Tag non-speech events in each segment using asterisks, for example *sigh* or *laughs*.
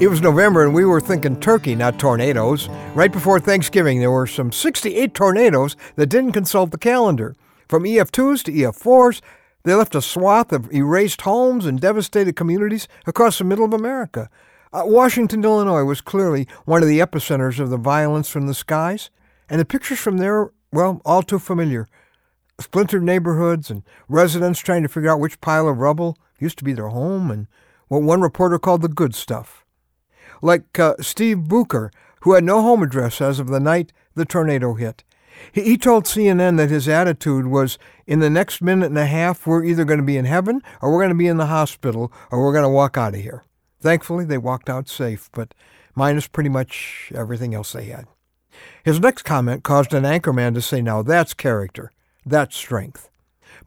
It was November and we were thinking turkey, not tornadoes. Right before Thanksgiving, there were some 68 tornadoes that didn't consult the calendar. From EF2s to EF4s, they left a swath of erased homes and devastated communities across the middle of America. Uh, Washington, Illinois was clearly one of the epicenters of the violence from the skies, and the pictures from there, well, all too familiar. Splintered neighborhoods and residents trying to figure out which pile of rubble used to be their home and what one reporter called the good stuff. Like uh, Steve Bucher, who had no home address as of the night the tornado hit. He, he told CNN that his attitude was in the next minute and a half, we're either going to be in heaven or we're going to be in the hospital or we're going to walk out of here. Thankfully, they walked out safe, but minus pretty much everything else they had. His next comment caused an anchorman to say, Now that's character. That's strength.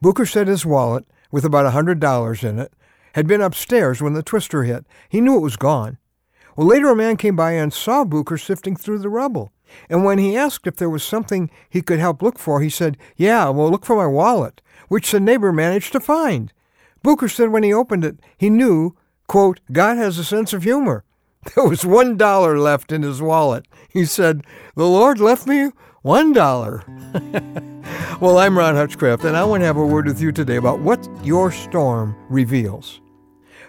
Bucher said his wallet, with about a $100 in it, had been upstairs when the twister hit. He knew it was gone. Well, later a man came by and saw Bucher sifting through the rubble. And when he asked if there was something he could help look for, he said, Yeah, well, look for my wallet, which the neighbor managed to find. Bucher said when he opened it, he knew, quote, God has a sense of humor. *laughs* There was one dollar left in his wallet. He said, The Lord left me one dollar. *laughs* well, I'm Ron Hutchcraft, and I want to have a word with you today about what your storm reveals.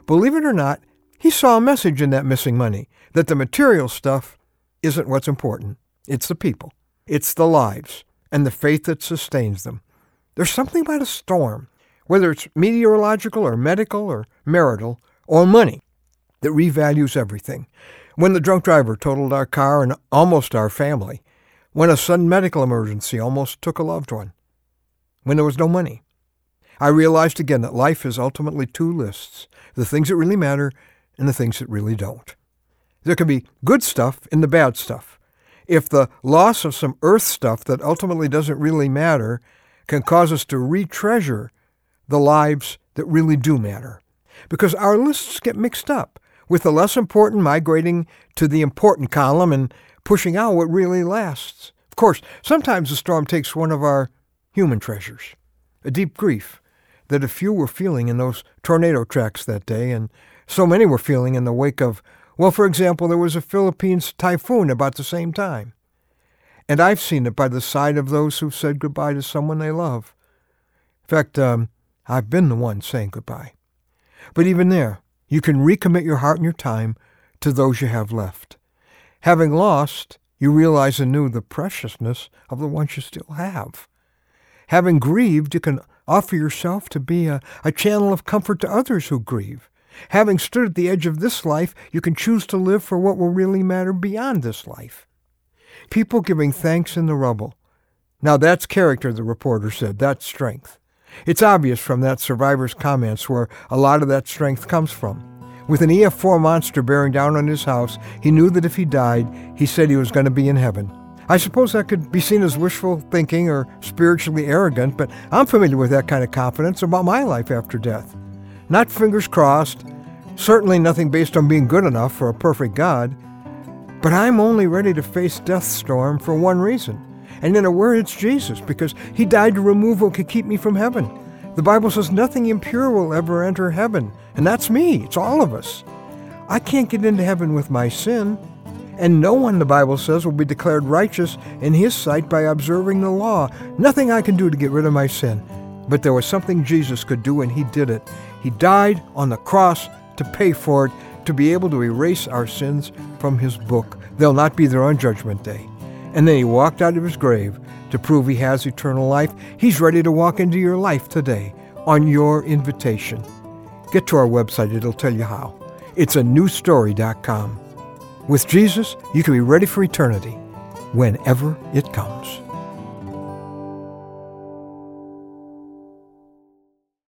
Believe it or not, he saw a message in that missing money that the material stuff isn't what's important. It's the people, it's the lives, and the faith that sustains them. There's something about a storm, whether it's meteorological or medical or marital or money, that revalues everything. When the drunk driver totaled our car and almost our family, when a sudden medical emergency almost took a loved one, when there was no money. I realized again that life is ultimately two lists the things that really matter and the things that really don't. There can be good stuff in the bad stuff. If the loss of some earth stuff that ultimately doesn't really matter can cause us to retreasure the lives that really do matter. Because our lists get mixed up, with the less important migrating to the important column and pushing out what really lasts. Of course, sometimes the storm takes one of our human treasures, a deep grief that a few were feeling in those tornado tracks that day, and so many were feeling in the wake of, well, for example, there was a Philippines typhoon about the same time. And I've seen it by the side of those who've said goodbye to someone they love. In fact, um, I've been the one saying goodbye. But even there, you can recommit your heart and your time to those you have left. Having lost, you realize anew the preciousness of the ones you still have. Having grieved, you can offer yourself to be a, a channel of comfort to others who grieve. Having stood at the edge of this life, you can choose to live for what will really matter beyond this life. People giving thanks in the rubble. Now that's character, the reporter said. That's strength. It's obvious from that survivor's comments where a lot of that strength comes from. With an EF4 monster bearing down on his house, he knew that if he died, he said he was going to be in heaven. I suppose that could be seen as wishful thinking or spiritually arrogant, but I'm familiar with that kind of confidence about my life after death. Not fingers crossed, certainly nothing based on being good enough for a perfect God, but I'm only ready to face death's storm for one reason. And in a word, it's Jesus, because he died to remove what could keep me from heaven. The Bible says nothing impure will ever enter heaven, and that's me, it's all of us. I can't get into heaven with my sin, and no one, the Bible says, will be declared righteous in his sight by observing the law. Nothing I can do to get rid of my sin. But there was something Jesus could do, and he did it. He died on the cross to pay for it, to be able to erase our sins from his book. They'll not be there on Judgment Day. And then he walked out of his grave to prove he has eternal life. He's ready to walk into your life today on your invitation. Get to our website, it'll tell you how. It's a newstory.com. With Jesus, you can be ready for eternity whenever it comes.